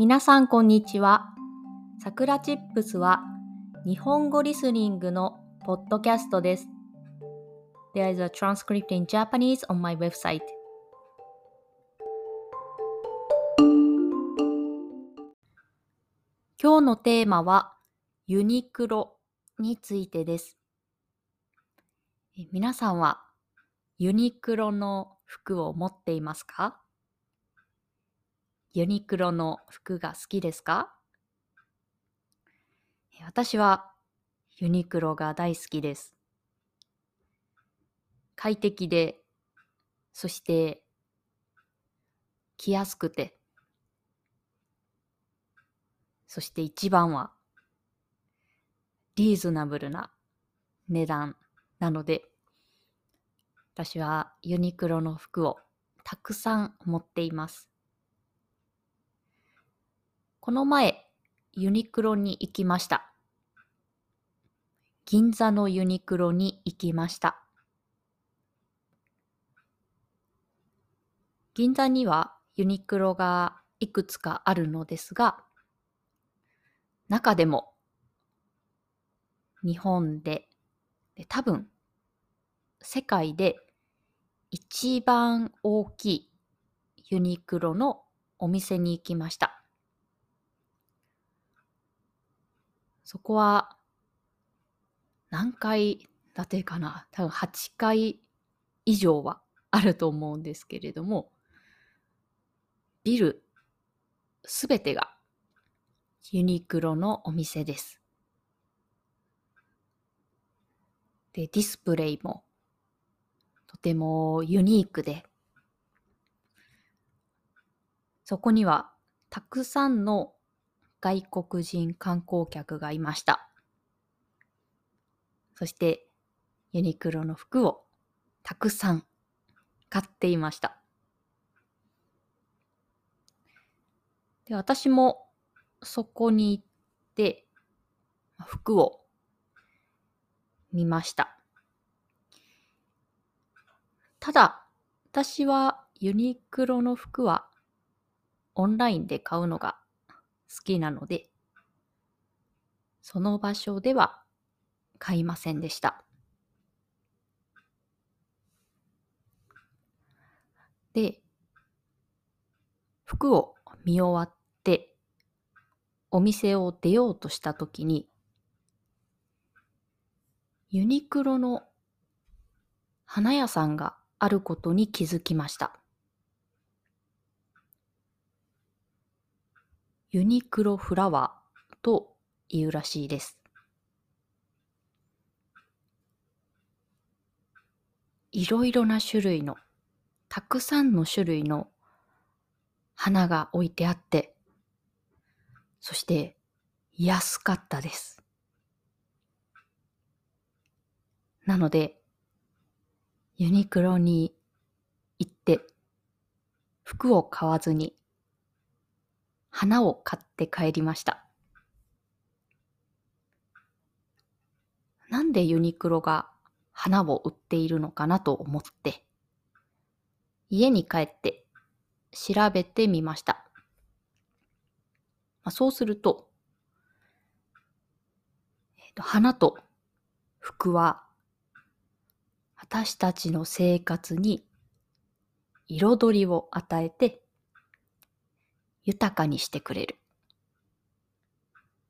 皆さんこんにちは。さくらチップスは日本語リスニングのポッドキャストです。There is a transcript in Japanese on my website. 今日のテーマはユニクロについてです。皆さんはユニクロの服を持っていますか？ユニクロの服が好きですか？私はユニクロが大好きです。快適で、そして着やすくて、そして一番はリーズナブルな値段なので、私はユニクロの服をたくさん持っています。この前、ユニクロに行きました。銀座のユニクロに行きました。銀座にはユニクロがいくつかあるのですが、中でも日本でで多分世界で一番大きいユニクロのお店に行きました。そこは何階建てかな？多分8階以上はあると思うんですけれどもビルすべてがユニクロのお店です。で、ディスプレイもとてもユニークで、そこにはたくさんの外国人観光客がいました。そしてユニクロの服をたくさん買っていました。で私もそこに行って服を見ました。ただ、私はユニクロの服はオンラインで買うのが好きなので、その場所では買いませんでした。で、服を見終わって、お店を出ようとしたときに、ユニクロの花屋さんがあることに気づきました。ユニクロフラワーというらしいです。いろいろな種類の、たくさんの種類の花が置いてあって、そして安かったです。なので、ユニクロに行って、服を買わずに花を買って帰りました。なんでユニクロが花を売っているのかなと思って、家に帰って調べてみました。まあ、そうすると、えーと、花と服は私たちの生活に彩りを与えて豊かにしてくれる。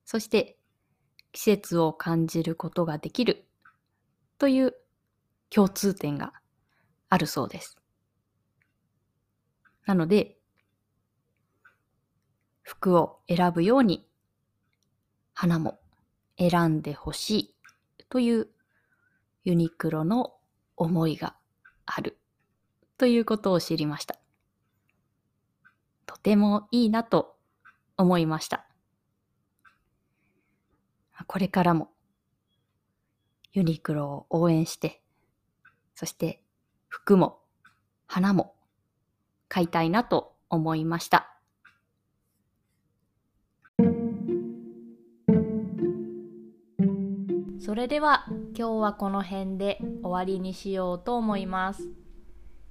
そして季節を感じることができるという共通点があるそうです。なので、服を選ぶように花も選んでほしいというユニクロの思いがあるということを知りました。とてもいいなと思いました。これからもユニクロを応援して、そして服も花も買いたいなと思いました。それでは今日はこの辺で終わりにしようと思います。